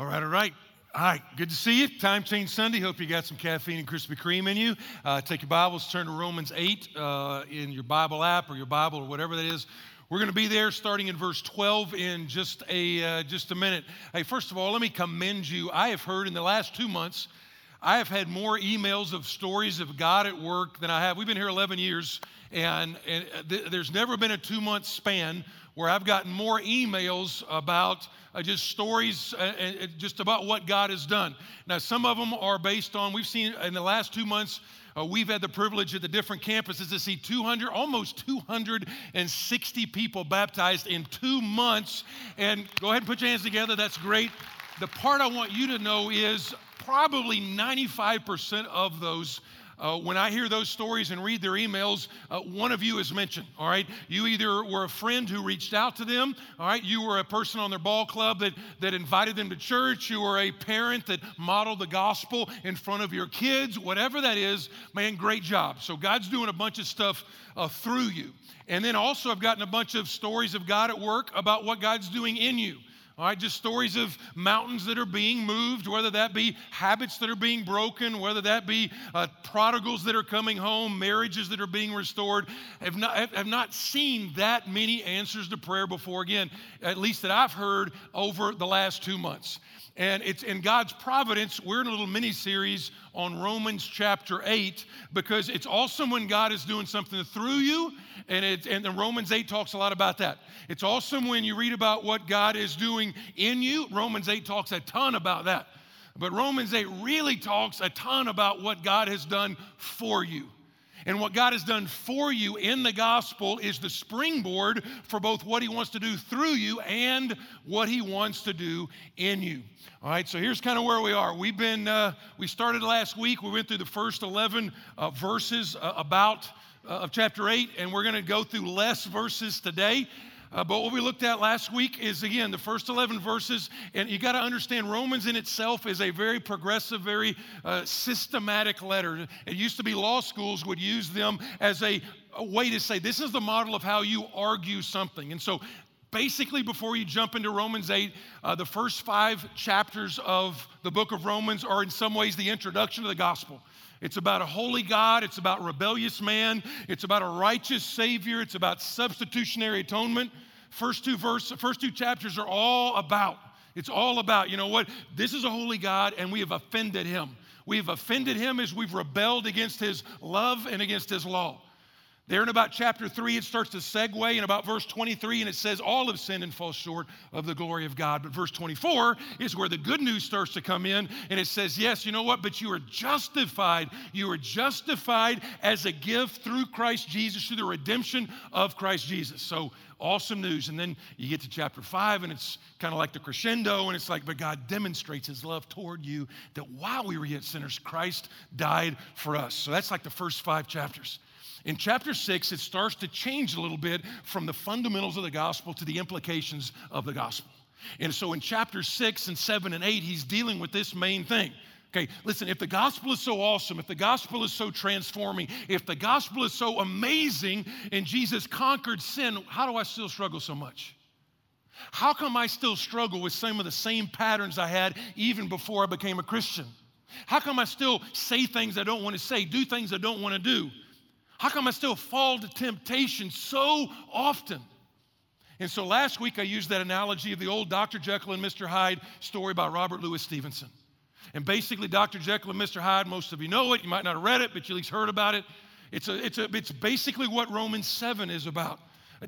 All right, all right. All right, good to see you. Time Change Sunday. Hope you got some caffeine and Krispy Kreme in you. Uh, take your Bibles, turn to Romans 8 uh, in your Bible app or your Bible or whatever that is. We're going to be there starting in verse 12 in just a, uh, just a minute. Hey, first of all, let me commend you. I have heard in the last two months, I have had more emails of stories of God at work than I have. We've been here 11 years, and, and th- there's never been a two month span where I've gotten more emails about uh, just stories uh, uh, just about what God has done. Now, some of them are based on, we've seen in the last two months, uh, we've had the privilege at the different campuses to see 200, almost 260 people baptized in two months. And go ahead and put your hands together. That's great. The part I want you to know is probably 95% of those uh, when I hear those stories and read their emails, uh, one of you is mentioned, all right? You either were a friend who reached out to them, all right? You were a person on their ball club that, that invited them to church. You were a parent that modeled the gospel in front of your kids. Whatever that is, man, great job. So God's doing a bunch of stuff uh, through you. And then also, I've gotten a bunch of stories of God at work about what God's doing in you. All right, just stories of mountains that are being moved, whether that be habits that are being broken, whether that be uh, prodigals that are coming home, marriages that are being restored. Have not, have not seen that many answers to prayer before, again, at least that I've heard over the last two months. And it's in God's providence, we're in a little mini series on Romans chapter 8 because it's awesome when God is doing something through you. And, it, and the Romans 8 talks a lot about that. It's awesome when you read about what God is doing in you. Romans 8 talks a ton about that. But Romans 8 really talks a ton about what God has done for you. And what God has done for you in the gospel is the springboard for both what He wants to do through you and what He wants to do in you. All right, so here's kind of where we are. We've been, uh, we started last week. We went through the first 11 uh, verses uh, about uh, of chapter 8, and we're going to go through less verses today. Uh, but what we looked at last week is again the first 11 verses, and you got to understand Romans in itself is a very progressive, very uh, systematic letter. It used to be law schools would use them as a, a way to say this is the model of how you argue something. And so basically, before you jump into Romans 8, uh, the first five chapters of the book of Romans are in some ways the introduction to the gospel. It's about a holy God. It's about rebellious man. It's about a righteous Savior. It's about substitutionary atonement. First two verses, first two chapters are all about. It's all about, you know what? This is a holy God, and we have offended him. We have offended him as we've rebelled against his love and against his law. There in about chapter 3, it starts to segue in about verse 23, and it says, All have sinned and fall short of the glory of God. But verse 24 is where the good news starts to come in, and it says, Yes, you know what? But you are justified. You are justified as a gift through Christ Jesus, through the redemption of Christ Jesus. So, awesome news. And then you get to chapter 5, and it's kind of like the crescendo, and it's like, But God demonstrates his love toward you that while we were yet sinners, Christ died for us. So, that's like the first five chapters. In chapter six, it starts to change a little bit from the fundamentals of the gospel to the implications of the gospel. And so in chapter six and seven and eight, he's dealing with this main thing. Okay, listen, if the gospel is so awesome, if the gospel is so transforming, if the gospel is so amazing and Jesus conquered sin, how do I still struggle so much? How come I still struggle with some of the same patterns I had even before I became a Christian? How come I still say things I don't want to say, do things I don't want to do? How come I still fall to temptation so often? And so last week I used that analogy of the old Dr. Jekyll and Mr. Hyde story by Robert Louis Stevenson. And basically, Dr. Jekyll and Mr. Hyde, most of you know it. You might not have read it, but you at least heard about it. It's, a, it's, a, it's basically what Romans 7 is about.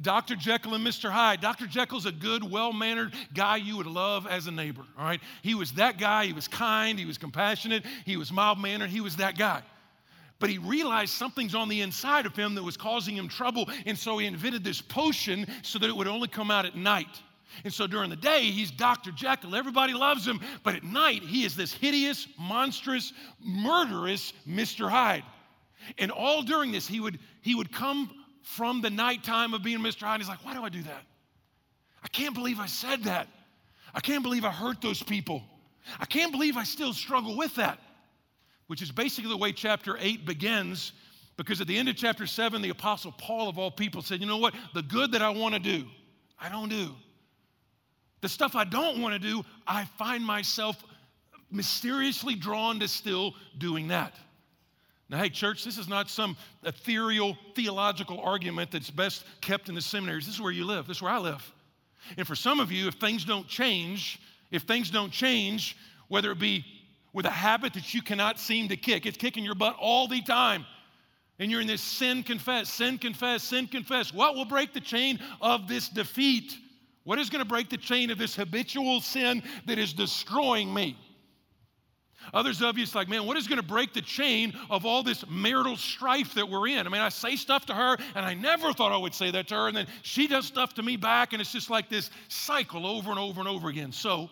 Dr. Jekyll and Mr. Hyde. Dr. Jekyll's a good, well mannered guy you would love as a neighbor, all right? He was that guy. He was kind. He was compassionate. He was mild mannered. He was that guy but he realized something's on the inside of him that was causing him trouble. And so he invented this potion so that it would only come out at night. And so during the day, he's Dr. Jekyll. Everybody loves him. But at night, he is this hideous, monstrous, murderous Mr. Hyde. And all during this, he would, he would come from the nighttime of being Mr. Hyde. He's like, why do I do that? I can't believe I said that. I can't believe I hurt those people. I can't believe I still struggle with that which is basically the way chapter 8 begins. Because at the end of chapter 7, the Apostle Paul, of all people, said, You know what? The good that I want to do, I don't do. The stuff I don't want to do, I find myself mysteriously drawn to still doing that. Now, hey, church, this is not some ethereal theological argument that's best kept in the seminaries. This is where you live. This is where I live. And for some of you, if things don't change, if things don't change, whether it be with a habit that you cannot seem to kick, it's kicking your butt all the time. And you're in this sin confess, sin confess, sin confess. What will break the chain of this defeat? What is going to break the chain of this habitual sin that is destroying me? Others of you, it's like, man, what is going to break the chain of all this marital strife that we're in? I mean, I say stuff to her, and I never thought I would say that to her, and then she does stuff to me back, and it's just like this cycle over and over and over again. So,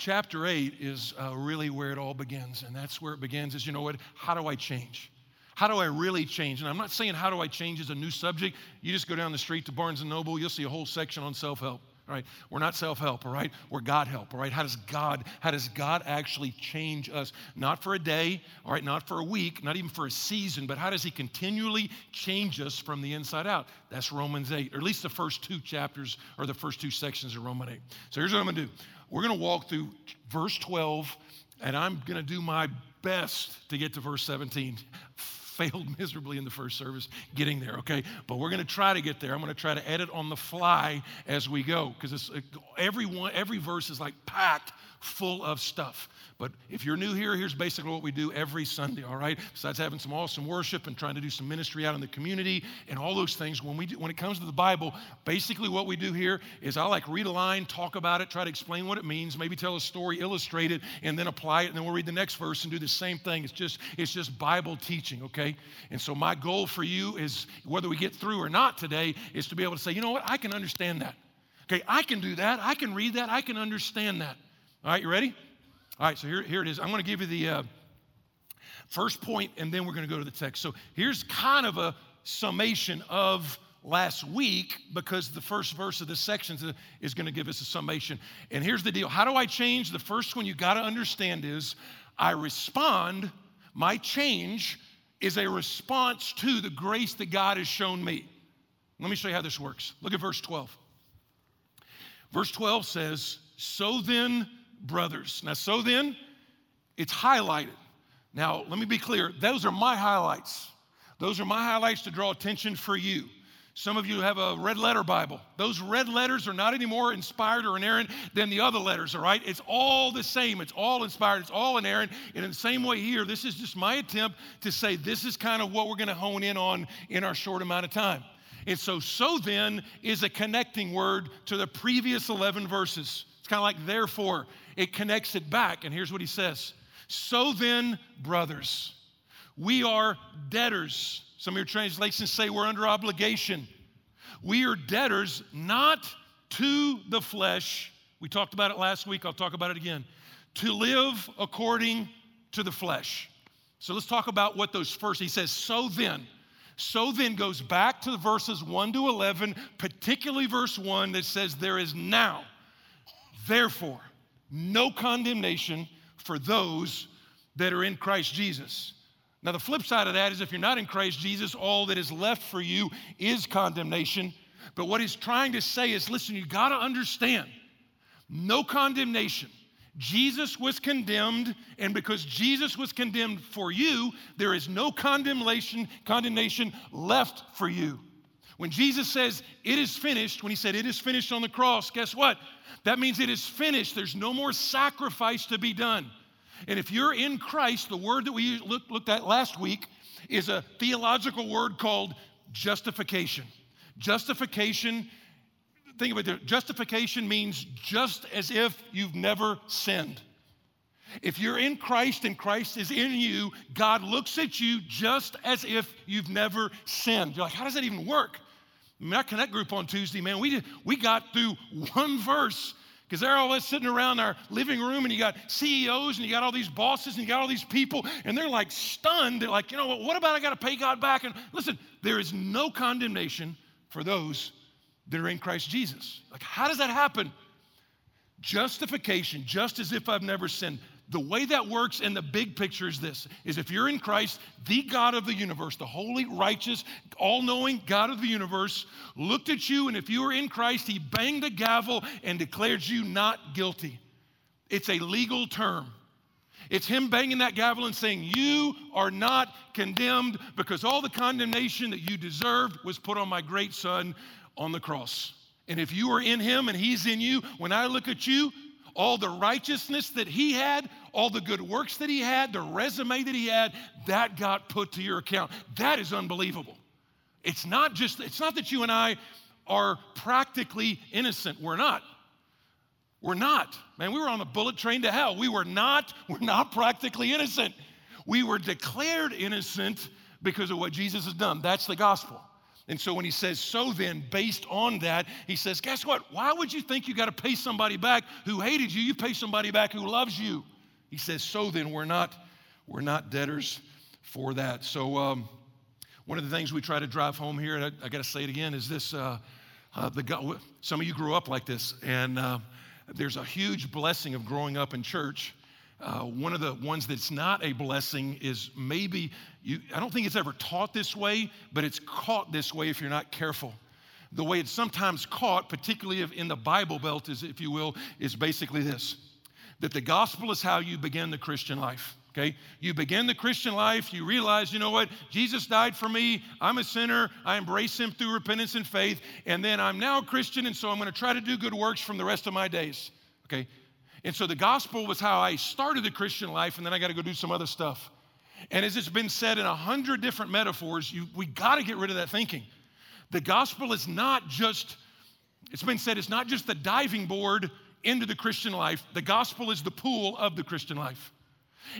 chapter 8 is uh, really where it all begins, and that's where it begins is, you know what, how do I change? How do I really change? And I'm not saying how do I change as a new subject. You just go down the street to Barnes & Noble, you'll see a whole section on self-help. All right, we're not self-help, all right? We're God help, all right? How does God, how does God actually change us? Not for a day, all right, not for a week, not even for a season, but how does he continually change us from the inside out? That's Romans 8, or at least the first two chapters or the first two sections of Romans 8. So here's what I'm gonna do. We're gonna walk through verse 12, and I'm gonna do my best to get to verse 17 failed miserably in the first service getting there, okay? But we're going to try to get there. I'm going to try to edit on the fly as we go because every one, every verse is like packed full of stuff. But if you're new here, here's basically what we do every Sunday, all right? Besides having some awesome worship and trying to do some ministry out in the community and all those things, when, we do, when it comes to the Bible, basically what we do here is I like read a line, talk about it, try to explain what it means, maybe tell a story, illustrate it, and then apply it, and then we'll read the next verse and do the same thing. It's just, it's just Bible teaching, okay? And so my goal for you is, whether we get through or not today, is to be able to say, you know what, I can understand that. Okay, I can do that. I can read that. I can understand that. All right, you ready? All right, so here, here it is. I'm going to give you the uh, first point, and then we're going to go to the text. So here's kind of a summation of last week because the first verse of this section is going to give us a summation. And here's the deal how do I change? The first one you got to understand is I respond, my change is a response to the grace that God has shown me. Let me show you how this works. Look at verse 12. Verse 12 says, So then, brothers. Now, so then, it's highlighted. Now, let me be clear those are my highlights. Those are my highlights to draw attention for you. Some of you have a red letter Bible. Those red letters are not any more inspired or inerrant than the other letters, all right? It's all the same. It's all inspired. It's all inerrant. And in the same way here, this is just my attempt to say this is kind of what we're going to hone in on in our short amount of time. And so, so then is a connecting word to the previous 11 verses. It's kind of like therefore it connects it back. And here's what he says So then, brothers, we are debtors. Some of your translations say we're under obligation. We are debtors not to the flesh. We talked about it last week. I'll talk about it again. To live according to the flesh. So let's talk about what those first, he says, so then. So then goes back to the verses 1 to 11, particularly verse 1 that says, There is now, therefore, no condemnation for those that are in Christ Jesus. Now, the flip side of that is if you're not in Christ Jesus, all that is left for you is condemnation. But what he's trying to say is listen, you got to understand no condemnation. Jesus was condemned, and because Jesus was condemned for you, there is no condemnation, condemnation left for you. When Jesus says, It is finished, when he said, It is finished on the cross, guess what? That means it is finished. There's no more sacrifice to be done. And if you're in Christ, the word that we looked at last week is a theological word called justification. Justification, think about it, justification means just as if you've never sinned. If you're in Christ and Christ is in you, God looks at you just as if you've never sinned. You're like, how does that even work? My Connect group on Tuesday, man, we, did, we got through one verse because they're all sitting around our living room and you got CEOs and you got all these bosses and you got all these people and they're like stunned. They're like, you know what, what about I got to pay God back? And listen, there is no condemnation for those that are in Christ Jesus. Like, how does that happen? Justification, just as if I've never sinned. The way that works in the big picture is this is if you're in Christ, the God of the universe, the holy, righteous, all-knowing God of the universe looked at you and if you were in Christ, he banged a gavel and declared you not guilty. It's a legal term. It's him banging that gavel and saying, You are not condemned because all the condemnation that you deserved was put on my great son on the cross. And if you are in him and he's in you, when I look at you, all the righteousness that he had, all the good works that he had, the resume that he had, that got put to your account. That is unbelievable. It's not just, it's not that you and I are practically innocent. We're not. We're not. Man, we were on a bullet train to hell. We were not, we're not practically innocent. We were declared innocent because of what Jesus has done. That's the gospel. And so when he says, so then, based on that, he says, guess what? Why would you think you got to pay somebody back who hated you? You pay somebody back who loves you. He says, so then, we're not, we're not debtors for that. So um, one of the things we try to drive home here, and I, I got to say it again, is this: uh, uh, the some of you grew up like this, and uh, there's a huge blessing of growing up in church. Uh, one of the ones that's not a blessing is maybe you, I don't think it's ever taught this way, but it's caught this way if you're not careful. The way it's sometimes caught, particularly in the Bible Belt, is, if you will, is basically this that the gospel is how you begin the Christian life. Okay? You begin the Christian life, you realize, you know what? Jesus died for me. I'm a sinner. I embrace him through repentance and faith. And then I'm now a Christian, and so I'm going to try to do good works from the rest of my days. Okay? And so the gospel was how I started the Christian life, and then I got to go do some other stuff. And as it's been said in a hundred different metaphors, you, we got to get rid of that thinking. The gospel is not just, it's been said, it's not just the diving board into the Christian life. The gospel is the pool of the Christian life.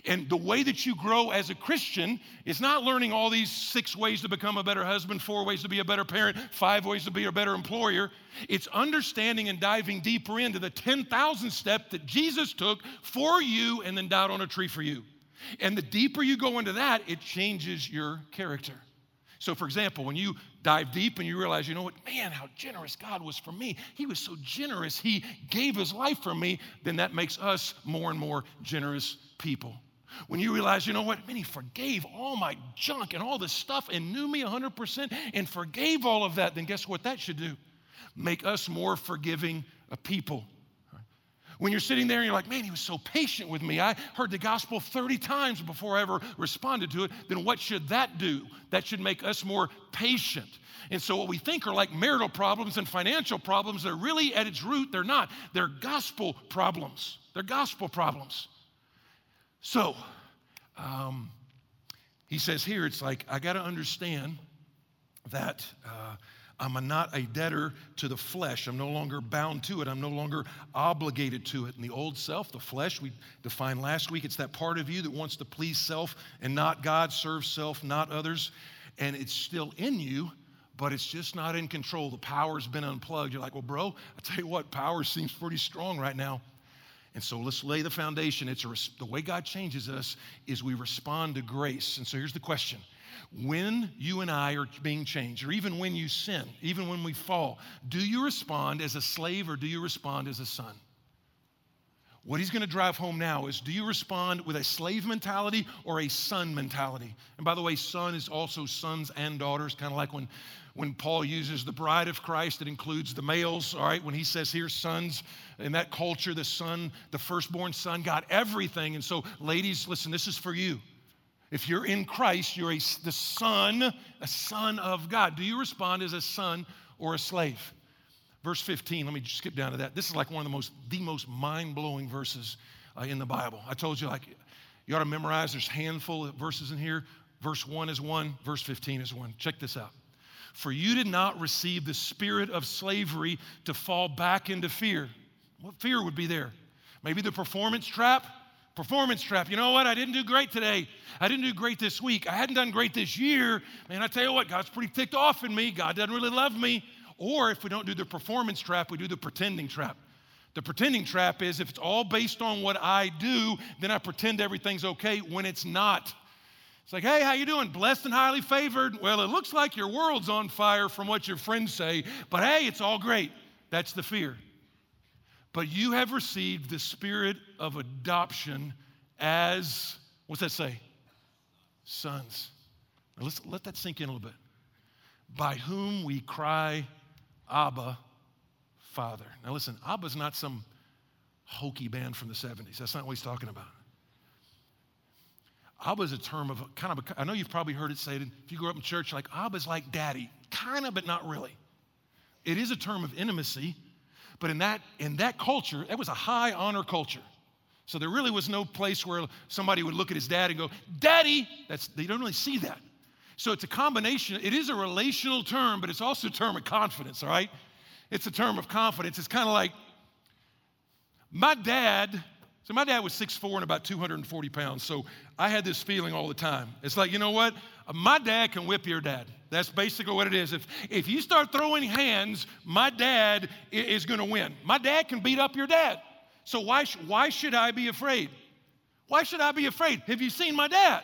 And the way that you grow as a Christian is not learning all these six ways to become a better husband, four ways to be a better parent, five ways to be a better employer. It's understanding and diving deeper into the 10,000 step that Jesus took for you and then died on a tree for you. And the deeper you go into that, it changes your character. So, for example, when you dive deep and you realize, you know what, man, how generous God was for me. He was so generous, He gave His life for me, then that makes us more and more generous people. When you realize, you know what, man, He forgave all my junk and all this stuff and knew me 100% and forgave all of that, then guess what that should do? Make us more forgiving people. When you're sitting there and you're like, man, he was so patient with me. I heard the gospel 30 times before I ever responded to it. Then what should that do? That should make us more patient. And so, what we think are like marital problems and financial problems, they're really at its root, they're not. They're gospel problems. They're gospel problems. So, um, he says here, it's like, I got to understand that. Uh, I'm not a debtor to the flesh. I'm no longer bound to it. I'm no longer obligated to it. And the old self, the flesh, we defined last week, it's that part of you that wants to please self and not God, serve self, not others. And it's still in you, but it's just not in control. The power's been unplugged. You're like, well, bro, I tell you what, power seems pretty strong right now. And so let's lay the foundation. It's a, the way God changes us is we respond to grace. And so here's the question when you and I are being changed, or even when you sin, even when we fall, do you respond as a slave or do you respond as a son? What he's going to drive home now is do you respond with a slave mentality or a son mentality? And by the way, son is also sons and daughters, kind of like when, when Paul uses the bride of Christ, it includes the males, all right? When he says here, sons, in that culture, the son, the firstborn son got everything. And so, ladies, listen, this is for you. If you're in Christ, you're a, the son, a son of God. Do you respond as a son or a slave? Verse 15, let me skip down to that. This is like one of the most, the most mind-blowing verses uh, in the Bible. I told you, like, you ought to memorize, there's a handful of verses in here. Verse 1 is one, verse 15 is one. Check this out. For you did not receive the spirit of slavery to fall back into fear. What fear would be there? Maybe the performance trap? Performance trap. You know what? I didn't do great today. I didn't do great this week. I hadn't done great this year. Man, I tell you what, God's pretty ticked off in me. God doesn't really love me. Or if we don't do the performance trap, we do the pretending trap. The pretending trap is if it's all based on what I do, then I pretend everything's okay when it's not. It's like, hey, how you doing? Blessed and highly favored. Well, it looks like your world's on fire from what your friends say, but hey, it's all great. That's the fear. But you have received the spirit of adoption as, what's that say? Sons. Now let's let that sink in a little bit. By whom we cry, Abba, Father. Now listen, Abba's not some hokey band from the 70s. That's not what he's talking about. Abba is a term of kind of a, I know you've probably heard it said if you grew up in church, like Abba's like daddy, kind of, but not really. It is a term of intimacy, but in that, in that culture, that was a high honor culture. So there really was no place where somebody would look at his dad and go, Daddy! That's, they don't really see that. So it's a combination, it is a relational term, but it's also a term of confidence, all right? It's a term of confidence. It's kind of like, my dad so my dad was 6'4 and about 240 pounds. So I had this feeling all the time. It's like, you know what? Uh, my dad can whip your dad. That's basically what it is. If, if you start throwing hands, my dad is going to win. My dad can beat up your dad. So why, why should I be afraid? Why should I be afraid? Have you seen my dad?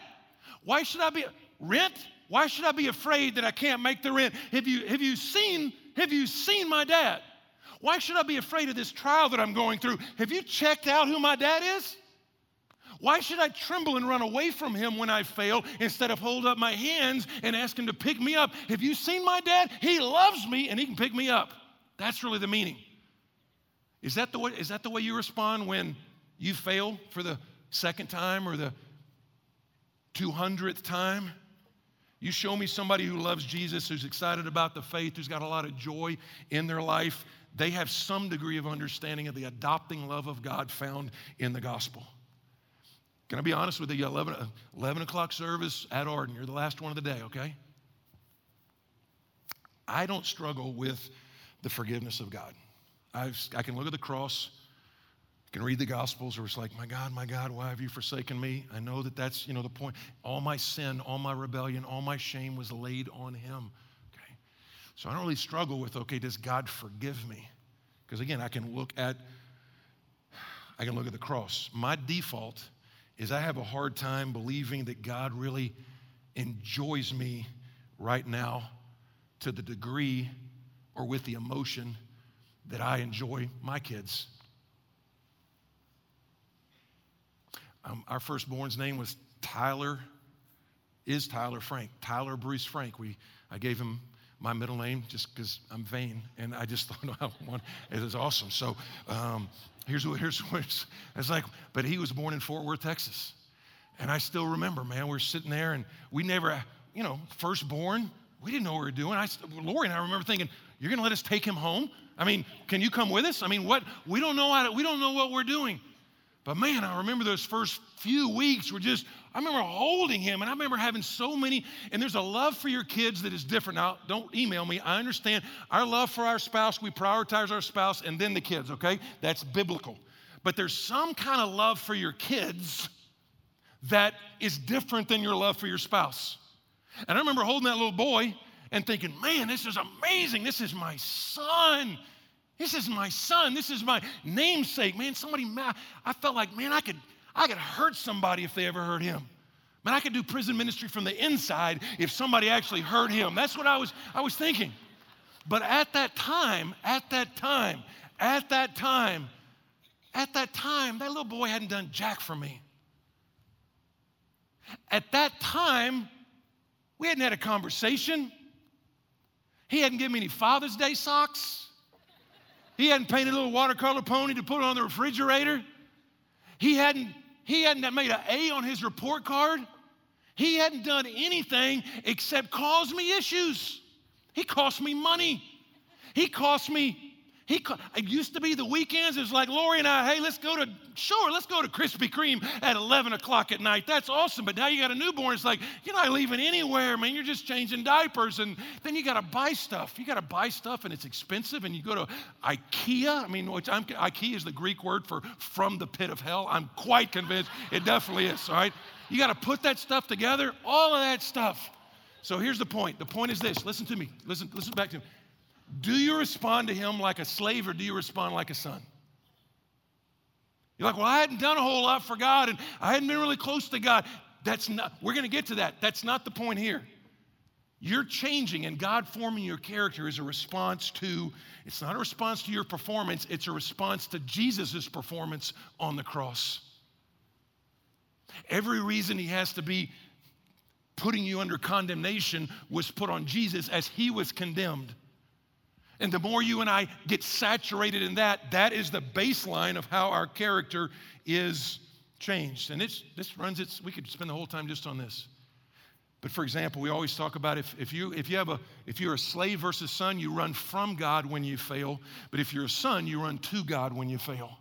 Why should I be rent? Why should I be afraid that I can't make the rent? Have you, have you seen have you seen my dad? Why should I be afraid of this trial that I'm going through? Have you checked out who my dad is? Why should I tremble and run away from him when I fail instead of hold up my hands and ask him to pick me up? Have you seen my dad? He loves me and he can pick me up. That's really the meaning. Is that the way, is that the way you respond when you fail for the second time or the 200th time? You show me somebody who loves Jesus, who's excited about the faith, who's got a lot of joy in their life, they have some degree of understanding of the adopting love of God found in the gospel. Can I be honest with you? 11, 11 o'clock service at Arden, you're the last one of the day, okay? I don't struggle with the forgiveness of God. I've, i can look at the cross, I can read the Gospels, where it's like, my God, my God, why have you forsaken me? I know that that's, you know, the point. All my sin, all my rebellion, all my shame was laid on him. Okay? So I don't really struggle with, okay, does God forgive me? Because again, I can look at I can look at the cross. My default is I have a hard time believing that God really enjoys me right now to the degree or with the emotion that I enjoy my kids. Um, our firstborn's name was Tyler, is Tyler Frank, Tyler Bruce Frank. We, I gave him my middle name just because I'm vain, and I just thought I want it is awesome. So um, here's what here's what it's, like. But he was born in Fort Worth, Texas, and I still remember, man. We are sitting there, and we never, you know, firstborn. We didn't know what we were doing. I, Lori and I remember thinking, "You're going to let us take him home? I mean, can you come with us? I mean, what? We don't know how to, we don't know what we're doing." But man, I remember those first few weeks were just, I remember holding him and I remember having so many, and there's a love for your kids that is different. Now, don't email me. I understand our love for our spouse, we prioritize our spouse and then the kids, okay? That's biblical. But there's some kind of love for your kids that is different than your love for your spouse. And I remember holding that little boy and thinking, man, this is amazing. This is my son. This is my son. This is my namesake. Man, somebody, I felt like, man, I could, I could hurt somebody if they ever hurt him. Man, I could do prison ministry from the inside if somebody actually hurt him. That's what I was, I was thinking. But at that time, at that time, at that time, at that time, that little boy hadn't done jack for me. At that time, we hadn't had a conversation. He hadn't given me any Father's Day socks. He hadn't painted a little watercolor pony to put on the refrigerator. He hadn't, he hadn't made an A on his report card. He hadn't done anything except cause me issues. He cost me money. He cost me he, it used to be the weekends. It was like Lori and I, hey, let's go to, sure, let's go to Krispy Kreme at 11 o'clock at night. That's awesome. But now you got a newborn. It's like, you're not leaving anywhere, man. You're just changing diapers. And then you got to buy stuff. You got to buy stuff and it's expensive. And you go to IKEA. I mean, which I'm, IKEA is the Greek word for from the pit of hell. I'm quite convinced it definitely is, all right? You got to put that stuff together, all of that stuff. So here's the point. The point is this. Listen to me. Listen, listen back to me. Do you respond to him like a slave or do you respond like a son? You're like, well, I hadn't done a whole lot for God and I hadn't been really close to God. That's not, we're going to get to that. That's not the point here. You're changing and God forming your character is a response to, it's not a response to your performance, it's a response to Jesus' performance on the cross. Every reason he has to be putting you under condemnation was put on Jesus as he was condemned. And the more you and I get saturated in that, that is the baseline of how our character is changed. And it's, this runs its, we could spend the whole time just on this. But for example, we always talk about if, if, you, if, you have a, if you're a slave versus son, you run from God when you fail. But if you're a son, you run to God when you fail.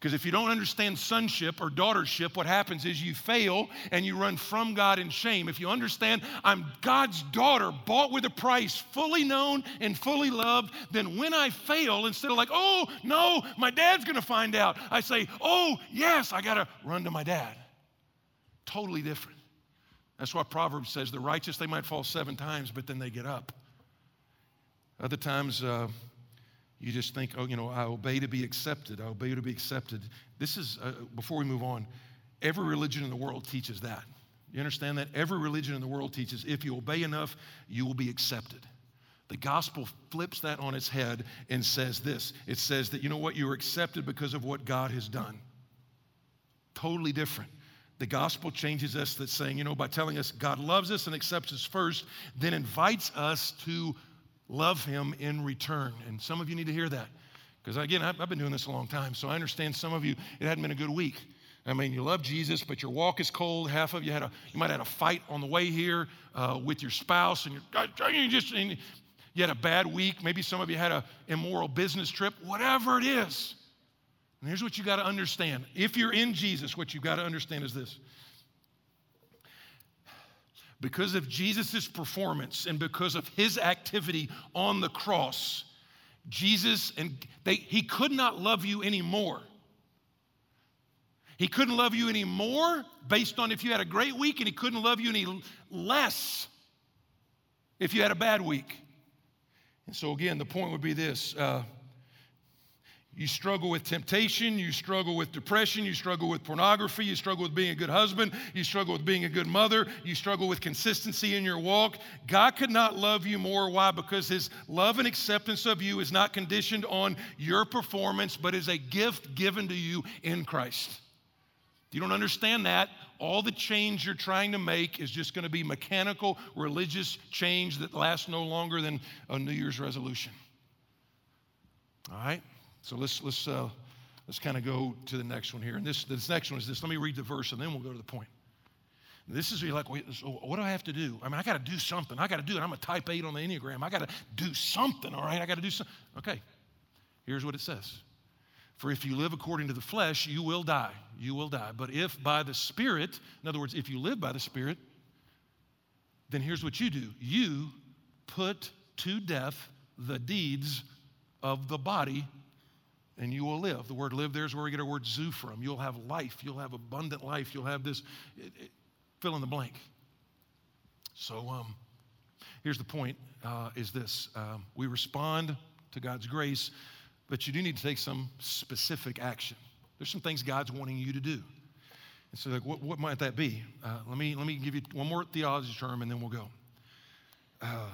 Because if you don't understand sonship or daughtership, what happens is you fail and you run from God in shame. If you understand I'm God's daughter, bought with a price, fully known and fully loved, then when I fail, instead of like, oh, no, my dad's gonna find out, I say, oh, yes, I gotta run to my dad. Totally different. That's why Proverbs says the righteous, they might fall seven times, but then they get up. Other times, uh, you just think, oh, you know, I obey to be accepted. I obey to be accepted. This is, uh, before we move on, every religion in the world teaches that. You understand that? Every religion in the world teaches if you obey enough, you will be accepted. The gospel flips that on its head and says this it says that, you know what, you're accepted because of what God has done. Totally different. The gospel changes us that saying, you know, by telling us God loves us and accepts us first, then invites us to love him in return. And some of you need to hear that. Because again, I've been doing this a long time, so I understand some of you, it hadn't been a good week. I mean, you love Jesus, but your walk is cold. Half of you had a, you might have had a fight on the way here uh, with your spouse, and you're, you just, and you had a bad week. Maybe some of you had an immoral business trip. Whatever it is. And here's what you got to understand. If you're in Jesus, what you got to understand is this because of Jesus' performance and because of his activity on the cross, Jesus and they, he could not love you anymore. He couldn't love you anymore based on if you had a great week, and he couldn't love you any less if you had a bad week. And so, again, the point would be this uh, you struggle with temptation, you struggle with depression, you struggle with pornography, you struggle with being a good husband, you struggle with being a good mother, you struggle with consistency in your walk. God could not love you more. Why? Because His love and acceptance of you is not conditioned on your performance, but is a gift given to you in Christ. If you don't understand that, all the change you're trying to make is just going to be mechanical, religious change that lasts no longer than a New Year's resolution. All right? So let's let's uh, let's kind of go to the next one here. And this this next one is this. Let me read the verse and then we'll go to the point. This is like, wait, so what do I have to do? I mean, I got to do something. I got to do it. I'm a type eight on the Enneagram. I got to do something, all right? I got to do something. Okay, here's what it says For if you live according to the flesh, you will die. You will die. But if by the Spirit, in other words, if you live by the Spirit, then here's what you do you put to death the deeds of the body and you will live. The word live there is where we get our word zoo from. You'll have life. You'll have abundant life. You'll have this, it, it, fill in the blank. So um, here's the point uh, is this. Um, we respond to God's grace, but you do need to take some specific action. There's some things God's wanting you to do. And so like, what, what might that be? Uh, let, me, let me give you one more theology term and then we'll go. Uh,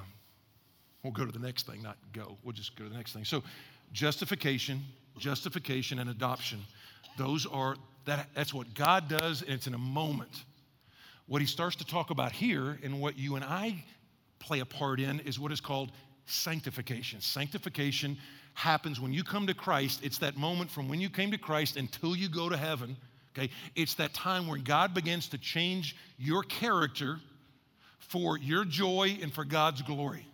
we'll go to the next thing, not go. We'll just go to the next thing. So justification, justification and adoption. Those are, that, that's what God does, and it's in a moment. What he starts to talk about here, and what you and I play a part in, is what is called sanctification. Sanctification happens when you come to Christ. It's that moment from when you came to Christ until you go to heaven. Okay? It's that time when God begins to change your character for your joy and for God's glory.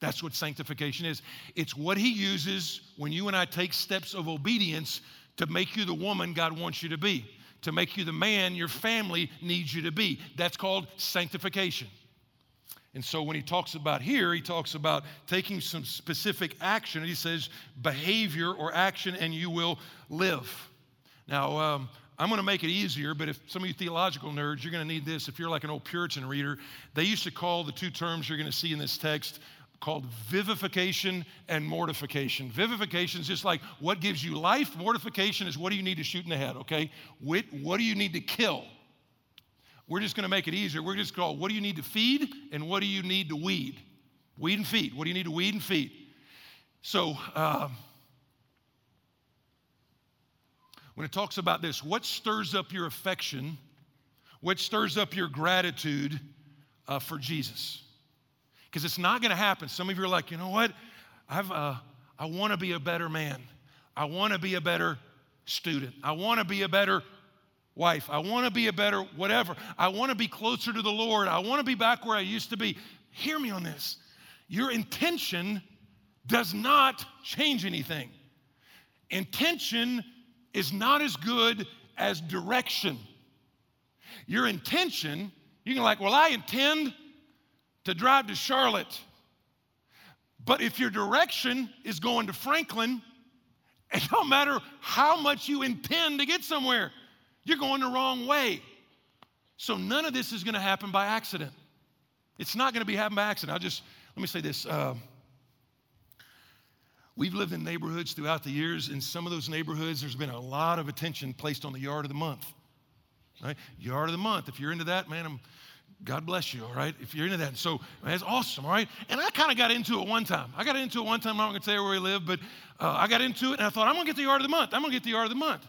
That's what sanctification is. It's what He uses when you and I take steps of obedience to make you the woman God wants you to be, to make you the man your family needs you to be. That's called sanctification. And so when he talks about here, he talks about taking some specific action. He says behavior or action, and you will live. Now, um, I'm going to make it easier, but if some of you theological nerds, you're going to need this. If you're like an old Puritan reader, they used to call the two terms you're going to see in this text called vivification and mortification. Vivification is just like what gives you life, mortification is what do you need to shoot in the head, okay? What, what do you need to kill? We're just gonna make it easier. We're just called what do you need to feed and what do you need to weed? Weed and feed. What do you need to weed and feed? So, uh, when it talks about this what stirs up your affection, what stirs up your gratitude uh, for Jesus? Because it's not going to happen. Some of you are like, you know what? I've, uh, I want to be a better man. I want to be a better student. I want to be a better wife. I want to be a better whatever. I want to be closer to the Lord. I want to be back where I used to be. Hear me on this. Your intention does not change anything. Intention is not as good as direction. Your intention, you can like, well, I intend to drive to Charlotte. But if your direction is going to Franklin, it don't matter how much you intend to get somewhere, you're going the wrong way. So none of this is going to happen by accident. It's not going to be happening by accident. I'll just, let me say this. Uh, we've lived in neighborhoods throughout the years. In some of those neighborhoods, there's been a lot of attention placed on the yard of the month. Right? Yard of the month. If you're into that, man, I'm, God bless you, all right? If you're into that. And so that's awesome, all right? And I kind of got into it one time. I got into it one time. I'm not going to tell you where we live, but uh, I got into it and I thought, I'm going to get the yard of the month. I'm going to get the yard of the month.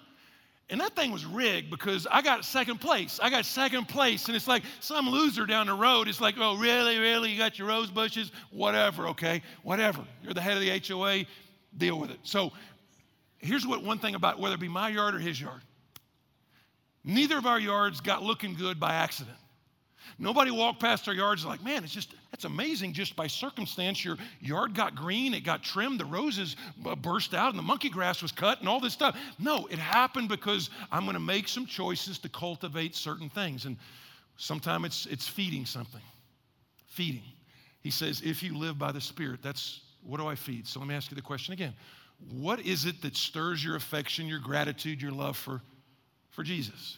And that thing was rigged because I got second place. I got second place. And it's like some loser down the road. It's like, oh, really, really? You got your rose bushes? Whatever, okay? Whatever. You're the head of the HOA, deal with it. So here's what one thing about whether it be my yard or his yard. Neither of our yards got looking good by accident. Nobody walked past our yards like, man, it's just, that's amazing. Just by circumstance, your yard got green, it got trimmed, the roses burst out, and the monkey grass was cut, and all this stuff. No, it happened because I'm going to make some choices to cultivate certain things. And sometimes it's, it's feeding something. Feeding. He says, if you live by the Spirit, that's what do I feed? So let me ask you the question again. What is it that stirs your affection, your gratitude, your love for, for Jesus?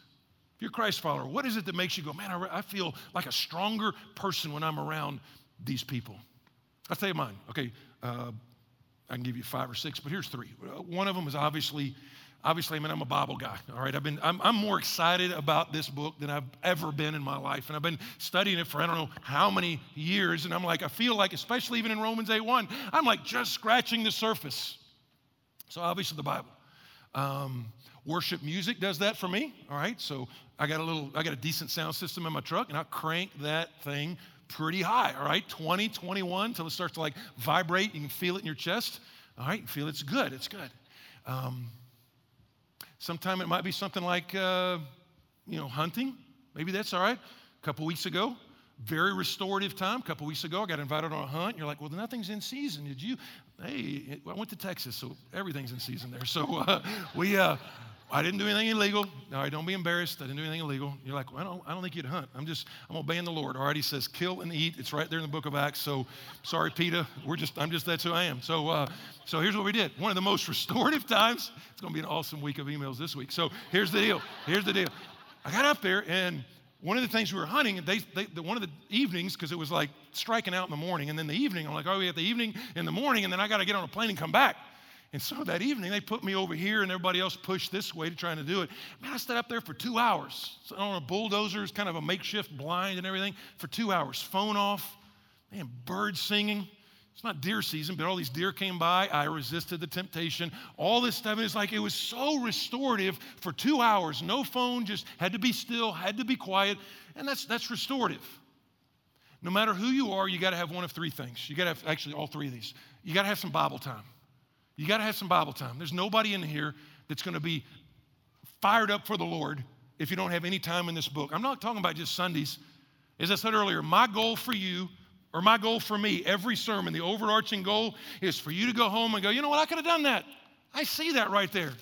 If you're a Christ follower, what is it that makes you go, man, I, I feel like a stronger person when I'm around these people? I'll tell you mine. Okay, uh, I can give you five or six, but here's three. Uh, one of them is obviously, obviously, I mean, I'm a Bible guy. All right, I've been, I'm, I'm more excited about this book than I've ever been in my life, and I've been studying it for I don't know how many years, and I'm like, I feel like, especially even in Romans 8:1, I'm like just scratching the surface. So obviously, the Bible. Um, worship music does that for me. All right, so I got a little, I got a decent sound system in my truck, and I crank that thing pretty high, all right? 20, 21, until it starts to like vibrate. You can feel it in your chest. All right, you feel it's good, it's good. Um, sometime it might be something like, uh, you know, hunting. Maybe that's all right. A couple weeks ago, very restorative time. A couple weeks ago, I got invited on a hunt. You're like, well, nothing's in season. Did you? Hey, I went to Texas, so everything's in season there. So uh, we, uh, I didn't do anything illegal. All right, don't be embarrassed. I didn't do anything illegal. You're like, well, I don't, I don't think you'd hunt. I'm just, I'm obeying the Lord. All right, he says, kill and eat. It's right there in the book of Acts. So, sorry, Peter. We're just, I'm just, that's who I am. So, uh, so here's what we did. One of the most restorative times. It's going to be an awesome week of emails this week. So here's the deal. Here's the deal. I got up there and one of the things we were hunting, they, they, the, one of the evenings, because it was like striking out in the morning, and then the evening, I'm like, oh, we have the evening in the morning, and then I got to get on a plane and come back. And so that evening, they put me over here, and everybody else pushed this way to trying to do it. Man, I stood up there for two hours on a bulldozer, kind of a makeshift blind and everything, for two hours. Phone off, man, birds singing. It's not deer season, but all these deer came by. I resisted the temptation. All this stuff. is like it was so restorative for two hours. No phone, just had to be still, had to be quiet. And that's, that's restorative. No matter who you are, you got to have one of three things. You got to have actually all three of these. You got to have some Bible time. You got to have some Bible time. There's nobody in here that's going to be fired up for the Lord if you don't have any time in this book. I'm not talking about just Sundays. As I said earlier, my goal for you, or my goal for me, every sermon, the overarching goal is for you to go home and go, you know what, I could have done that. I see that right there.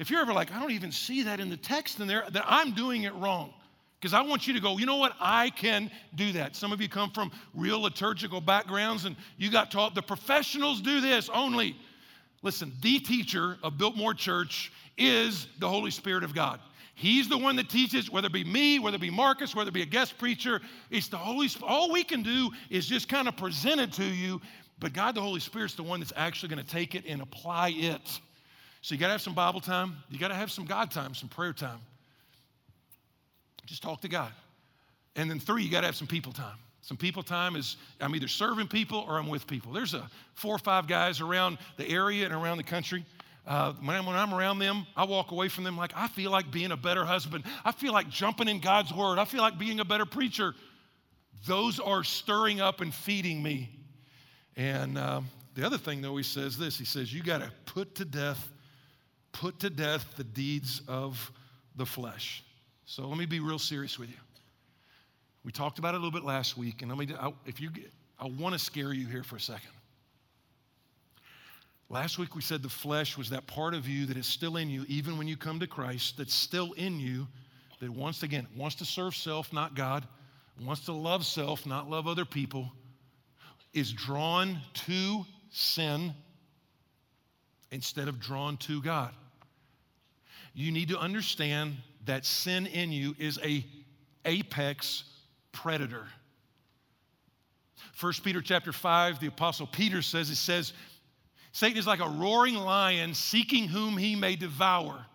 If you're ever like, I don't even see that in the text in there, that I'm doing it wrong. Because I want you to go, you know what? I can do that. Some of you come from real liturgical backgrounds and you got taught the professionals do this only. Listen, the teacher of Biltmore Church is the Holy Spirit of God. He's the one that teaches, whether it be me, whether it be Marcus, whether it be a guest preacher. It's the Holy Spirit. All we can do is just kind of present it to you, but God, the Holy Spirit's the one that's actually going to take it and apply it. So you got to have some Bible time. You got to have some God time, some prayer time. Just talk to God. And then three, you got to have some people time. Some people time is I'm either serving people or I'm with people. There's a four or five guys around the area and around the country. Uh, when, when I'm around them, I walk away from them like I feel like being a better husband. I feel like jumping in God's word. I feel like being a better preacher. Those are stirring up and feeding me. And um, the other thing, though, he says this he says, You got to put to death, put to death the deeds of the flesh. So let me be real serious with you. We talked about it a little bit last week, and let me, if you, I want to scare you here for a second. Last week we said the flesh was that part of you that is still in you, even when you come to Christ, that's still in you, that once again wants to serve self, not God, wants to love self, not love other people, is drawn to sin instead of drawn to God. You need to understand that sin in you is a apex predator. 1 Peter chapter 5, the apostle Peter says, it says, Satan is like a roaring lion seeking whom he may devour.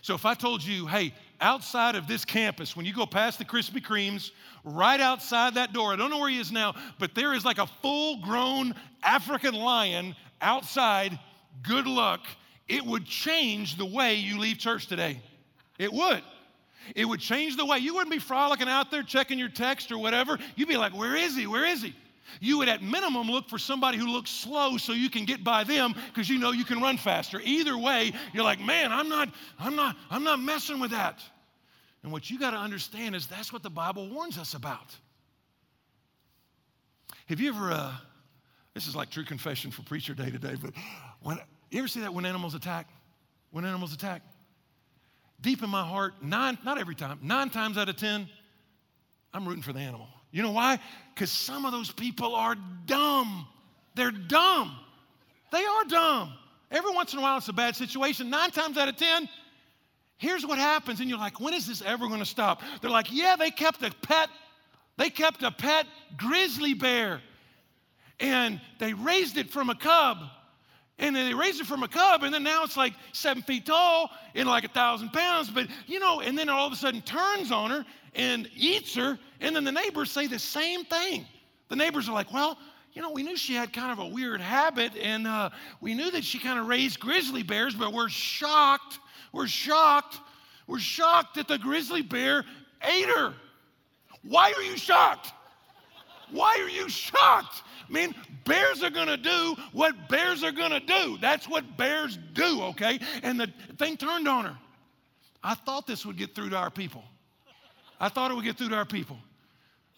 So if I told you, hey, outside of this campus, when you go past the Krispy Kremes, right outside that door, I don't know where he is now, but there is like a full grown African lion outside, good luck. It would change the way you leave church today. It would. It would change the way. You wouldn't be frolicking out there checking your text or whatever. You'd be like, where is he? Where is he? You would, at minimum, look for somebody who looks slow so you can get by them because you know you can run faster. Either way, you're like, man, I'm not, I'm not, I'm not messing with that. And what you got to understand is that's what the Bible warns us about. Have you ever, uh, this is like true confession for preacher day today, but when, you ever see that when animals attack? When animals attack? Deep in my heart, nine, not every time, nine times out of 10, I'm rooting for the animal. You know why? Because some of those people are dumb. They're dumb. They are dumb. Every once in a while, it's a bad situation. Nine times out of 10, here's what happens. And you're like, when is this ever going to stop? They're like, yeah, they kept a pet, they kept a pet grizzly bear. And they raised it from a cub. And then they raised it from a cub, and then now it's like seven feet tall and like a thousand pounds. But you know, and then all of a sudden turns on her and eats her. And then the neighbors say the same thing. The neighbors are like, well, you know, we knew she had kind of a weird habit, and uh, we knew that she kind of raised grizzly bears, but we're shocked. We're shocked. We're shocked that the grizzly bear ate her. Why are you shocked? Why are you shocked? I mean, bears are gonna do what bears are gonna do. That's what bears do, okay? And the thing turned on her. I thought this would get through to our people. I thought it would get through to our people.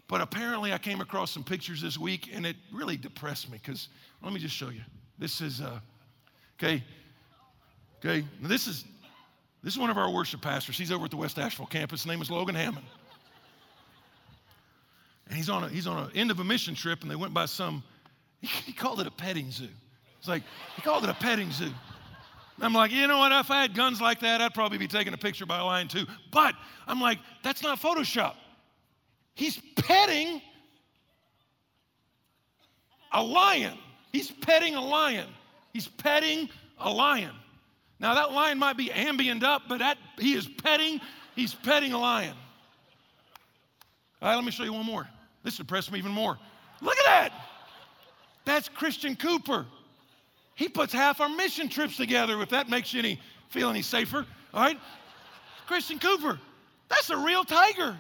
But apparently, I came across some pictures this week and it really depressed me because let me just show you. This is, uh, okay, okay, this is, this is one of our worship pastors. He's over at the West Asheville campus. His name is Logan Hammond. And he's on, a, he's on an end of a mission trip and they went by some, he, called it a petting zoo. It's like, he called it a petting zoo. I'm like, you know what? If I had guns like that, I'd probably be taking a picture by a lion too. But I'm like, that's not Photoshop. He's petting a lion. He's petting a lion. He's petting a lion. Now that lion might be Ambien'd up, but that he is petting, he's petting a lion. All right, let me show you one more. This impressed me even more. Look at that. That's Christian Cooper. He puts half our mission trips together, if that makes you any feel any safer. All right? Christian Cooper, that's a real tiger.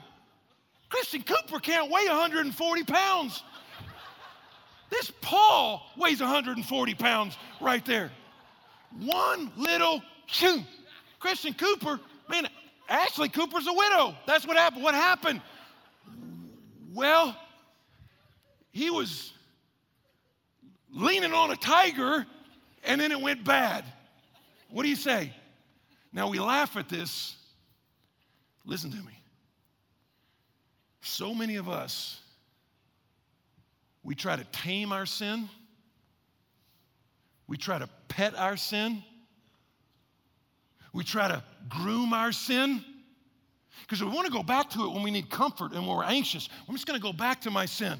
Christian Cooper can't weigh 140 pounds. This Paul weighs 140 pounds right there. One little shoe. Christian Cooper, man, Ashley Cooper's a widow. That's what happened. What happened? Well, he was leaning on a tiger and then it went bad. What do you say? Now we laugh at this. Listen to me. So many of us, we try to tame our sin, we try to pet our sin, we try to groom our sin. Because we want to go back to it when we need comfort and when we're anxious. I'm just going to go back to my sin.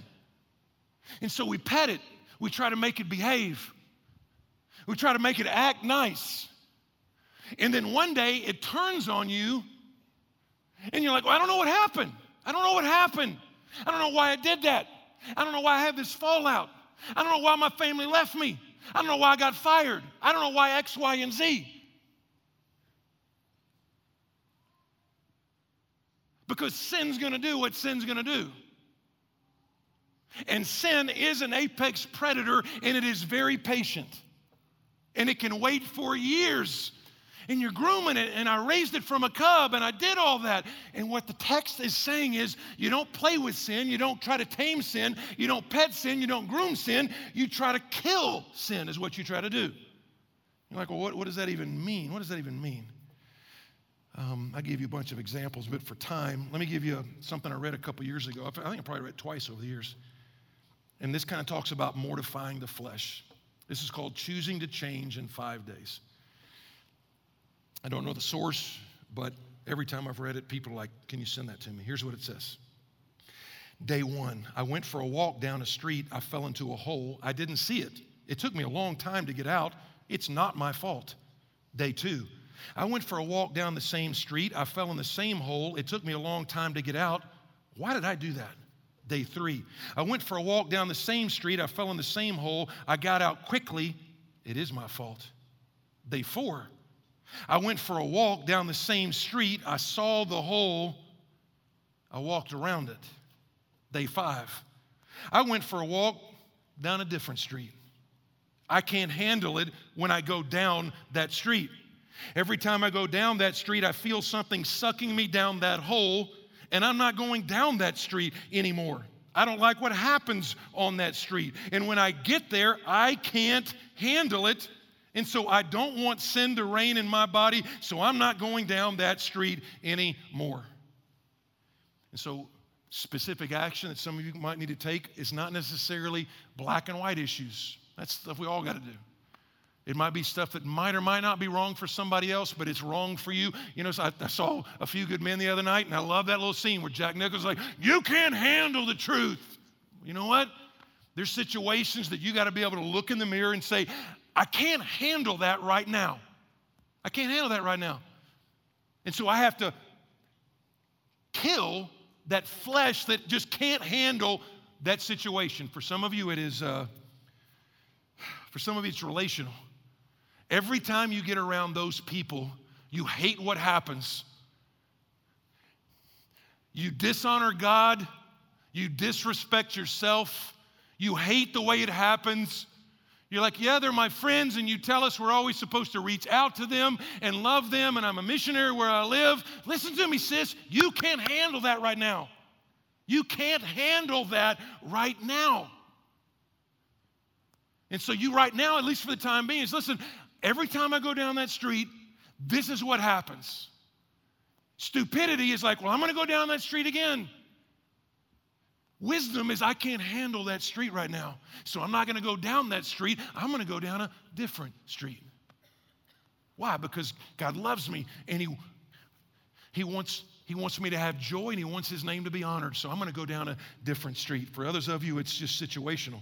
And so we pet it, we try to make it behave. We try to make it act nice. And then one day it turns on you, and you're like, well, I don't know what happened. I don't know what happened. I don't know why I did that. I don't know why I have this fallout. I don't know why my family left me. I don't know why I got fired. I don't know why X, Y, and Z. Because sin's gonna do what sin's gonna do. And sin is an apex predator and it is very patient. And it can wait for years. And you're grooming it, and I raised it from a cub, and I did all that. And what the text is saying is you don't play with sin, you don't try to tame sin, you don't pet sin, you don't groom sin, you try to kill sin, is what you try to do. You're like, well, what, what does that even mean? What does that even mean? Um, I gave you a bunch of examples, but for time, let me give you something I read a couple years ago. I think I probably read twice over the years. And this kind of talks about mortifying the flesh. This is called choosing to change in five days. I don't know the source, but every time I've read it, people are like, Can you send that to me? Here's what it says Day one, I went for a walk down a street. I fell into a hole. I didn't see it. It took me a long time to get out. It's not my fault. Day two, I went for a walk down the same street. I fell in the same hole. It took me a long time to get out. Why did I do that? Day three, I went for a walk down the same street. I fell in the same hole. I got out quickly. It is my fault. Day four, I went for a walk down the same street. I saw the hole. I walked around it. Day five, I went for a walk down a different street. I can't handle it when I go down that street. Every time I go down that street, I feel something sucking me down that hole and I'm not going down that street anymore. I don't like what happens on that street. And when I get there, I can't handle it. And so I don't want sin to reign in my body, so I'm not going down that street anymore. And so, specific action that some of you might need to take is not necessarily black and white issues. That's stuff we all got to do. It might be stuff that might or might not be wrong for somebody else, but it's wrong for you. You know, I, I, saw a few good men the other night, and I love that little scene where Jack Nicholson's like, You can't handle the truth. You know what? There's situations that you got to be able to look in the mirror and say, I can't handle that right now. I can't handle that right now. And so I have to kill that flesh that just can't handle that situation. For some of you, it is, uh, for some of you, it's relational. Every time you get around those people, you hate what happens. You dishonor God, you disrespect yourself, you hate the way it happens. You're like, yeah, they're my friends, and you tell us we're always supposed to reach out to them and love them, and I'm a missionary where I live. Listen to me, sis. You can't handle that right now. You can't handle that right now. And so, you right now, at least for the time being, is listen, Every time I go down that street, this is what happens. Stupidity is like, well, I'm going to go down that street again. Wisdom is, I can't handle that street right now. So I'm not going to go down that street. I'm going to go down a different street. Why? Because God loves me and He, he, wants, he wants me to have joy and He wants His name to be honored. So I'm going to go down a different street. For others of you, it's just situational.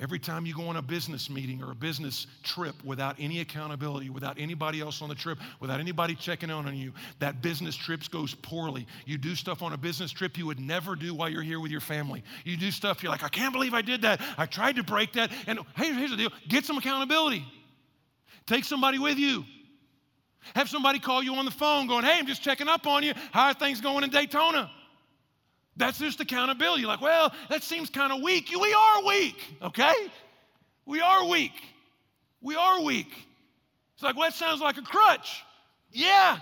Every time you go on a business meeting or a business trip without any accountability, without anybody else on the trip, without anybody checking in on you, that business trip goes poorly. You do stuff on a business trip you would never do while you're here with your family. You do stuff you're like, I can't believe I did that. I tried to break that. And hey, here's the deal get some accountability. Take somebody with you. Have somebody call you on the phone going, hey, I'm just checking up on you. How are things going in Daytona? That's just accountability. Like, well, that seems kind of weak. We are weak, okay? We are weak. We are weak. It's like, well, that sounds like a crutch. Yeah.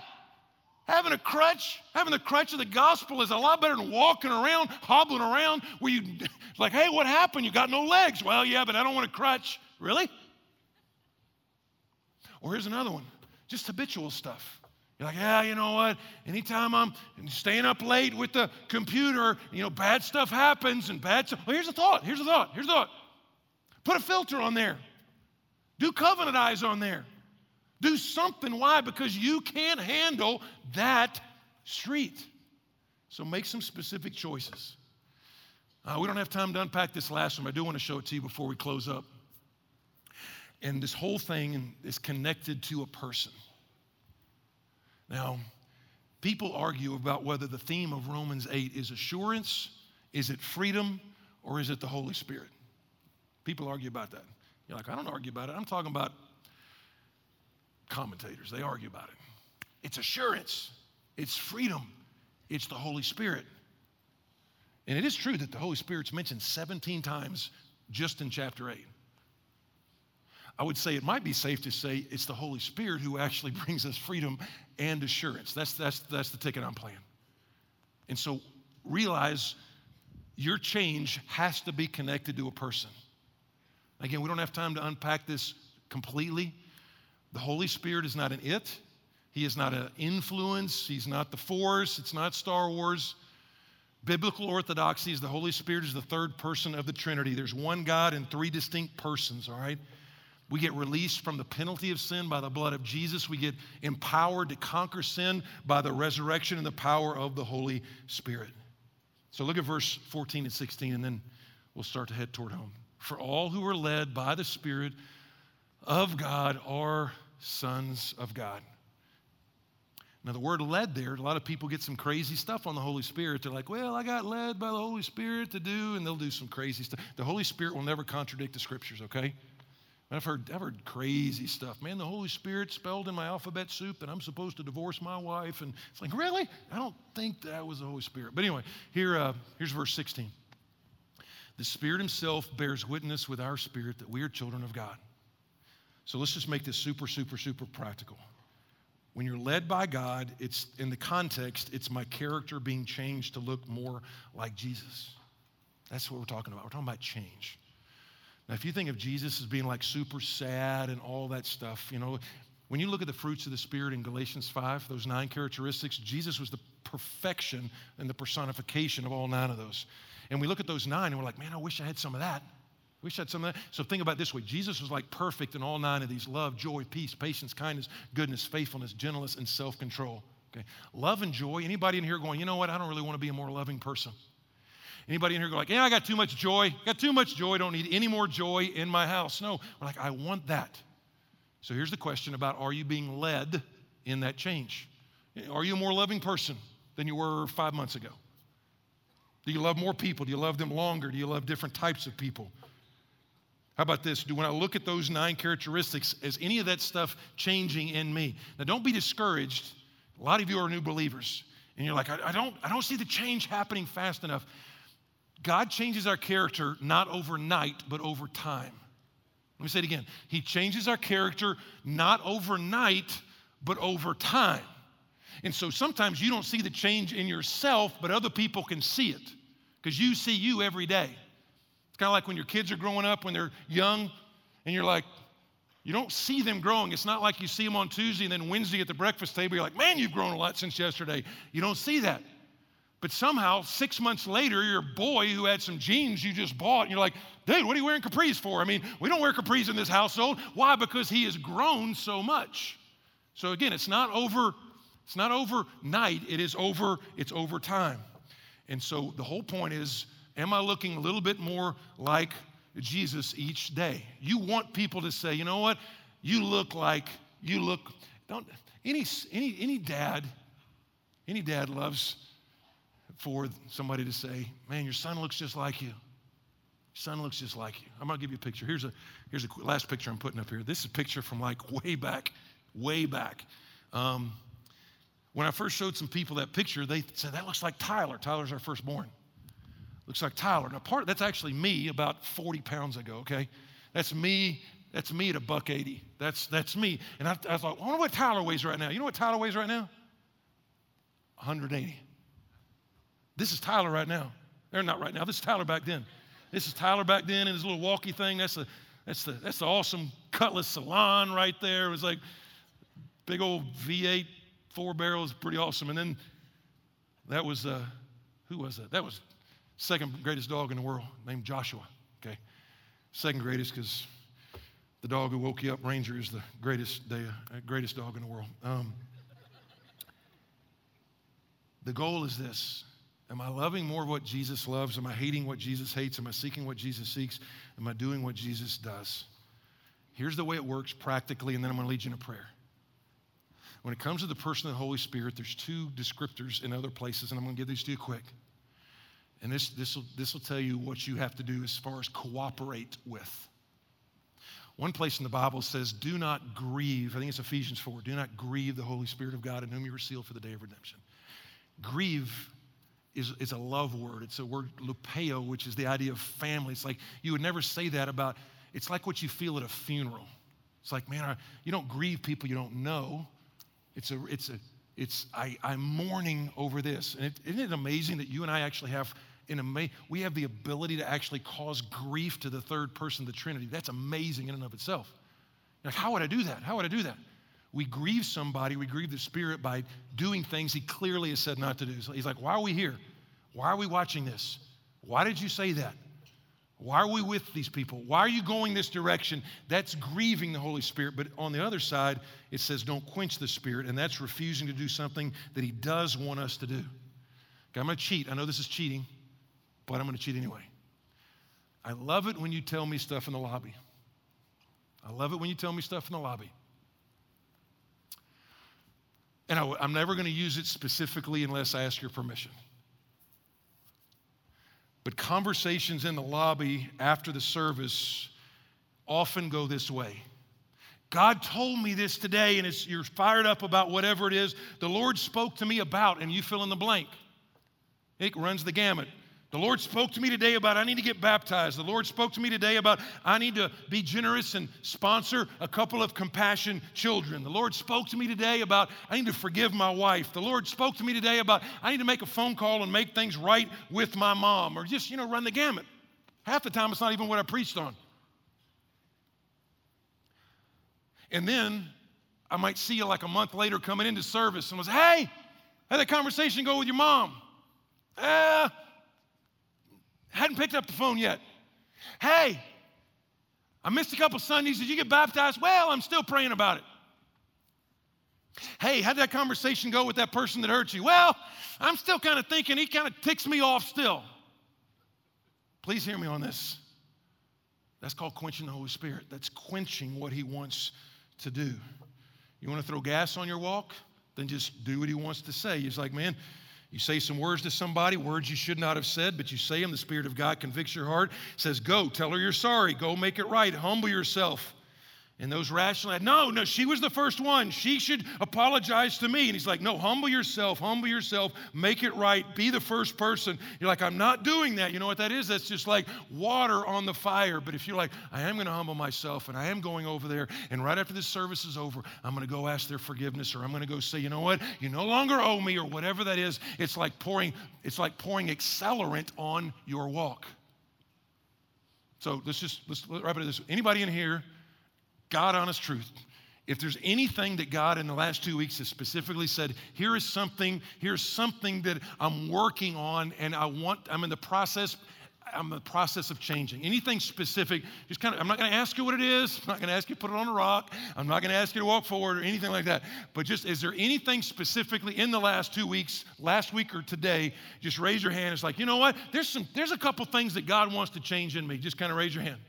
Having a crutch, having the crutch of the gospel is a lot better than walking around, hobbling around where you, like, hey, what happened? You got no legs. Well, yeah, but I don't want a crutch. Really? Or here's another one just habitual stuff. You're like, yeah, you know what? Anytime I'm staying up late with the computer, you know, bad stuff happens and bad stuff. Well, here's a thought. Here's a thought. Here's a thought. Put a filter on there. Do covenant eyes on there. Do something. Why? Because you can't handle that street. So make some specific choices. Uh, we don't have time to unpack this last one, I do want to show it to you before we close up. And this whole thing is connected to a person. Now, people argue about whether the theme of Romans 8 is assurance, is it freedom, or is it the Holy Spirit? People argue about that. You're like, I don't argue about it. I'm talking about commentators. They argue about it. It's assurance, it's freedom, it's the Holy Spirit. And it is true that the Holy Spirit's mentioned 17 times just in chapter 8. I would say it might be safe to say it's the Holy Spirit who actually brings us freedom and assurance. That's, that's, that's the ticket I'm playing. And so realize your change has to be connected to a person. Again, we don't have time to unpack this completely. The Holy Spirit is not an it, He is not an influence, He's not the force, it's not Star Wars. Biblical orthodoxy is the Holy Spirit is the third person of the Trinity. There's one God and three distinct persons, all right? We get released from the penalty of sin by the blood of Jesus. We get empowered to conquer sin by the resurrection and the power of the Holy Spirit. So look at verse 14 and 16, and then we'll start to head toward home. For all who are led by the Spirit of God are sons of God. Now, the word led there, a lot of people get some crazy stuff on the Holy Spirit. They're like, well, I got led by the Holy Spirit to do, and they'll do some crazy stuff. The Holy Spirit will never contradict the scriptures, okay? I've heard, I've heard crazy stuff. Man, the Holy Spirit spelled in my alphabet soup, and I'm supposed to divorce my wife. And it's like, really? I don't think that was the Holy Spirit. But anyway, here, uh, here's verse 16. The Spirit Himself bears witness with our spirit that we are children of God. So let's just make this super, super, super practical. When you're led by God, it's in the context, it's my character being changed to look more like Jesus. That's what we're talking about. We're talking about change. Now, if you think of Jesus as being like super sad and all that stuff, you know, when you look at the fruits of the Spirit in Galatians 5, those nine characteristics, Jesus was the perfection and the personification of all nine of those. And we look at those nine and we're like, man, I wish I had some of that. Wish I had some of that. So think about this way Jesus was like perfect in all nine of these love, joy, peace, patience, kindness, goodness, faithfulness, gentleness, and self control. Okay? Love and joy. Anybody in here going, you know what? I don't really want to be a more loving person. Anybody in here go like, yeah, I got too much joy. Got too much joy. Don't need any more joy in my house. No, we're like, I want that. So here's the question about are you being led in that change? Are you a more loving person than you were five months ago? Do you love more people? Do you love them longer? Do you love different types of people? How about this? Do when I look at those nine characteristics, is any of that stuff changing in me? Now, don't be discouraged. A lot of you are new believers, and you're like, I, I don't, I don't see the change happening fast enough. God changes our character not overnight, but over time. Let me say it again. He changes our character not overnight, but over time. And so sometimes you don't see the change in yourself, but other people can see it because you see you every day. It's kind of like when your kids are growing up, when they're young, and you're like, you don't see them growing. It's not like you see them on Tuesday and then Wednesday at the breakfast table, you're like, man, you've grown a lot since yesterday. You don't see that. But somehow, six months later, your boy who had some jeans you just bought, and you're like, dude, what are you wearing capris for? I mean, we don't wear capris in this household. Why? Because he has grown so much. So again, it's not over, it's not overnight, it is over, it's over time. And so the whole point is, am I looking a little bit more like Jesus each day? You want people to say, you know what? You look like, you look, don't, any, any, any dad, any dad loves for somebody to say, Man, your son looks just like you. Your son looks just like you. I'm going to give you a picture. Here's a, here's a last picture I'm putting up here. This is a picture from like way back, way back. Um, when I first showed some people that picture, they said, That looks like Tyler. Tyler's our firstborn. Looks like Tyler. Now, part that's actually me about 40 pounds ago, okay? That's me. That's me at a buck 80. That's, that's me. And I, I thought, I wonder what Tyler weighs right now. You know what Tyler weighs right now? 180. This is Tyler right now. They're not right now. This is Tyler back then. This is Tyler back then in his little walkie thing. That's the, that's the, that's the awesome Cutlass Salon right there. It was like big old V8 four barrels, pretty awesome. And then that was, uh, who was that? That was second greatest dog in the world named Joshua. Okay. Second greatest because the dog who woke you up, Ranger, is the greatest, day, uh, greatest dog in the world. Um, the goal is this Am I loving more of what Jesus loves? Am I hating what Jesus hates? Am I seeking what Jesus seeks? Am I doing what Jesus does? Here's the way it works practically, and then I'm going to lead you in a prayer. When it comes to the person of the Holy Spirit, there's two descriptors in other places, and I'm going to give these to you quick. And this, this, will, this will tell you what you have to do as far as cooperate with. One place in the Bible says, Do not grieve. I think it's Ephesians 4. Do not grieve the Holy Spirit of God in whom you were sealed for the day of redemption. Grieve is, is a love word. It's a word lupeo, which is the idea of family. It's like you would never say that about, it's like what you feel at a funeral. It's like, man, I, you don't grieve people you don't know. It's a, it's a, it's, I, I'm mourning over this. And it, isn't it amazing that you and I actually have in ama- we have the ability to actually cause grief to the third person of the Trinity. That's amazing in and of itself. Like, how would I do that? How would I do that? We grieve somebody, we grieve the Spirit by doing things He clearly has said not to do. So he's like, Why are we here? Why are we watching this? Why did you say that? Why are we with these people? Why are you going this direction? That's grieving the Holy Spirit. But on the other side, it says, Don't quench the Spirit, and that's refusing to do something that He does want us to do. Okay, I'm going to cheat. I know this is cheating, but I'm going to cheat anyway. I love it when you tell me stuff in the lobby. I love it when you tell me stuff in the lobby. And I, am never going to use it specifically unless I ask your permission. But conversations in the lobby after the service often go this way. God told me this today, and you're fired up about whatever it is the Lord spoke to me about, and you fill in the blank. It runs the gamut. The Lord spoke to me today about I need to get baptized. The Lord spoke to me today about I need to be generous and sponsor a couple of compassion children. The Lord spoke to me today about I need to forgive my wife. The Lord spoke to me today about I need to make a phone call and make things right with my mom or just, you know, run the gamut. Half the time it's not even what I preached on. And then I might see you like a month later coming into service and was, hey, how that conversation go with your mom? Eh, Hadn't picked up the phone yet. Hey, I missed a couple Sundays. Did you get baptized? Well, I'm still praying about it. Hey, how'd that conversation go with that person that hurt you? Well, I'm still kind of thinking he kind of ticks me off still. Please hear me on this. That's called quenching the Holy Spirit. That's quenching what he wants to do. You want to throw gas on your walk? Then just do what he wants to say. He's like, man, you say some words to somebody, words you should not have said, but you say them. The Spirit of God convicts your heart, says, Go, tell her you're sorry. Go make it right. Humble yourself. And those rational, no, no, she was the first one. She should apologize to me. And he's like, no, humble yourself, humble yourself, make it right, be the first person. You're like, I'm not doing that. You know what that is? That's just like water on the fire. But if you're like, I am going to humble myself and I am going over there, and right after this service is over, I'm going to go ask their forgiveness, or I'm going to go say, you know what, you no longer owe me, or whatever that is. It's like pouring, it's like pouring accelerant on your walk. So let's just let's wrap it this. Anybody in here? God honest truth. If there's anything that God in the last two weeks has specifically said, here is something, here's something that I'm working on and I want, I'm in the process, I'm in the process of changing. Anything specific, just kind of, I'm not going to ask you what it is. I'm not going to ask you to put it on a rock. I'm not going to ask you to walk forward or anything like that. But just, is there anything specifically in the last two weeks, last week or today? Just raise your hand. It's like, you know what? There's some, there's a couple things that God wants to change in me. Just kind of raise your hand.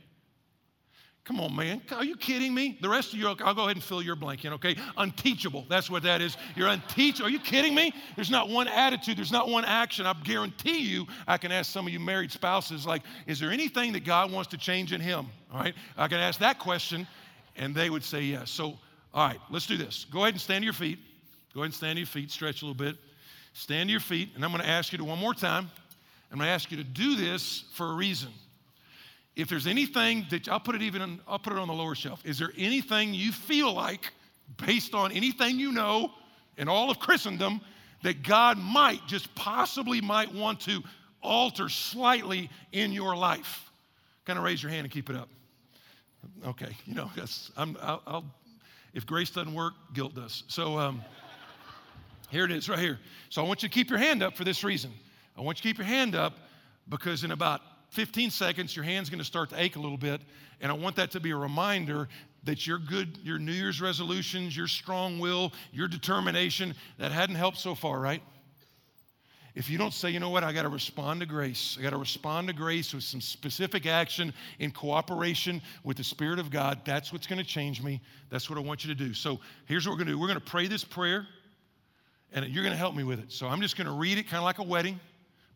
Come on, man. Are you kidding me? The rest of you, I'll go ahead and fill your blank in, okay? Unteachable. That's what that is. You're unteachable. Are you kidding me? There's not one attitude, there's not one action. I guarantee you, I can ask some of you married spouses, like, is there anything that God wants to change in him? All right? I can ask that question, and they would say yes. So, all right, let's do this. Go ahead and stand to your feet. Go ahead and stand to your feet, stretch a little bit. Stand to your feet, and I'm going to ask you to one more time. I'm going to ask you to do this for a reason. If there's anything that I'll put it even I'll put it on the lower shelf. Is there anything you feel like, based on anything you know in all of Christendom, that God might just possibly might want to alter slightly in your life? Kind of raise your hand and keep it up. Okay, you know, yes, I'm, I'll, I'll, if grace doesn't work, guilt does. So um, here it is, right here. So I want you to keep your hand up for this reason. I want you to keep your hand up because in about 15 seconds, your hand's going to start to ache a little bit. And I want that to be a reminder that your good, your New Year's resolutions, your strong will, your determination, that hadn't helped so far, right? If you don't say, you know what, I got to respond to grace, I got to respond to grace with some specific action in cooperation with the Spirit of God, that's what's going to change me. That's what I want you to do. So here's what we're going to do we're going to pray this prayer, and you're going to help me with it. So I'm just going to read it kind of like a wedding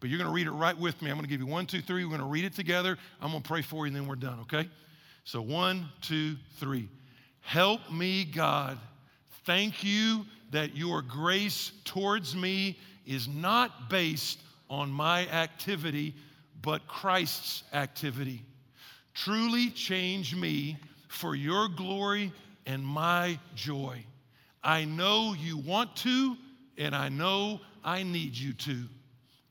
but you're going to read it right with me. I'm going to give you one, two, three. We're going to read it together. I'm going to pray for you, and then we're done, okay? So, one, two, three. Help me, God. Thank you that your grace towards me is not based on my activity, but Christ's activity. Truly change me for your glory and my joy. I know you want to, and I know I need you to.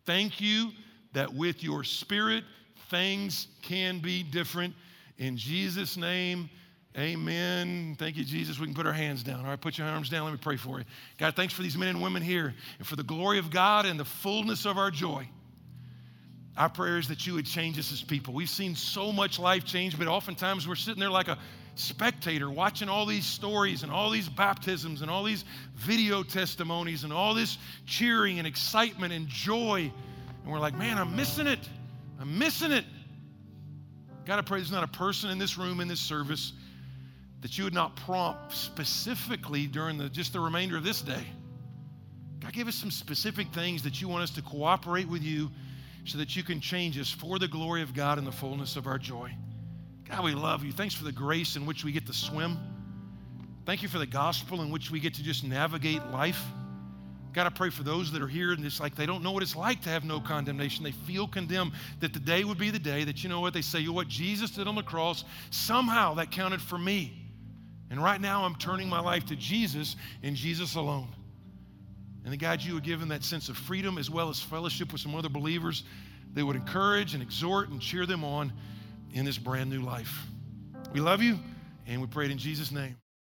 Thank you that with your spirit, things can be different. In Jesus' name, Amen. Thank you, Jesus. We can put our hands down. All right, put your arms down. Let me pray for you. God, thanks for these men and women here and for the glory of God and the fullness of our joy. Our prayer is that you would change us as people. We've seen so much life change, but oftentimes we're sitting there like a spectator watching all these stories and all these baptisms and all these video testimonies and all this cheering and excitement and joy. And we're like, man, I'm missing it. I'm missing it. God, I pray there's not a person in this room, in this service, that you would not prompt specifically during the, just the remainder of this day. God, give us some specific things that you want us to cooperate with you so that you can change us for the glory of God and the fullness of our joy. God, we love you. Thanks for the grace in which we get to swim. Thank you for the gospel in which we get to just navigate life. God, I pray for those that are here and it's like they don't know what it's like to have no condemnation. They feel condemned. That the day would be the day that you know what they say, you know what Jesus did on the cross, somehow that counted for me. And right now, I'm turning my life to Jesus and Jesus alone. And the God, you would give them that sense of freedom as well as fellowship with some other believers that would encourage and exhort and cheer them on in this brand new life. We love you, and we pray it in Jesus' name.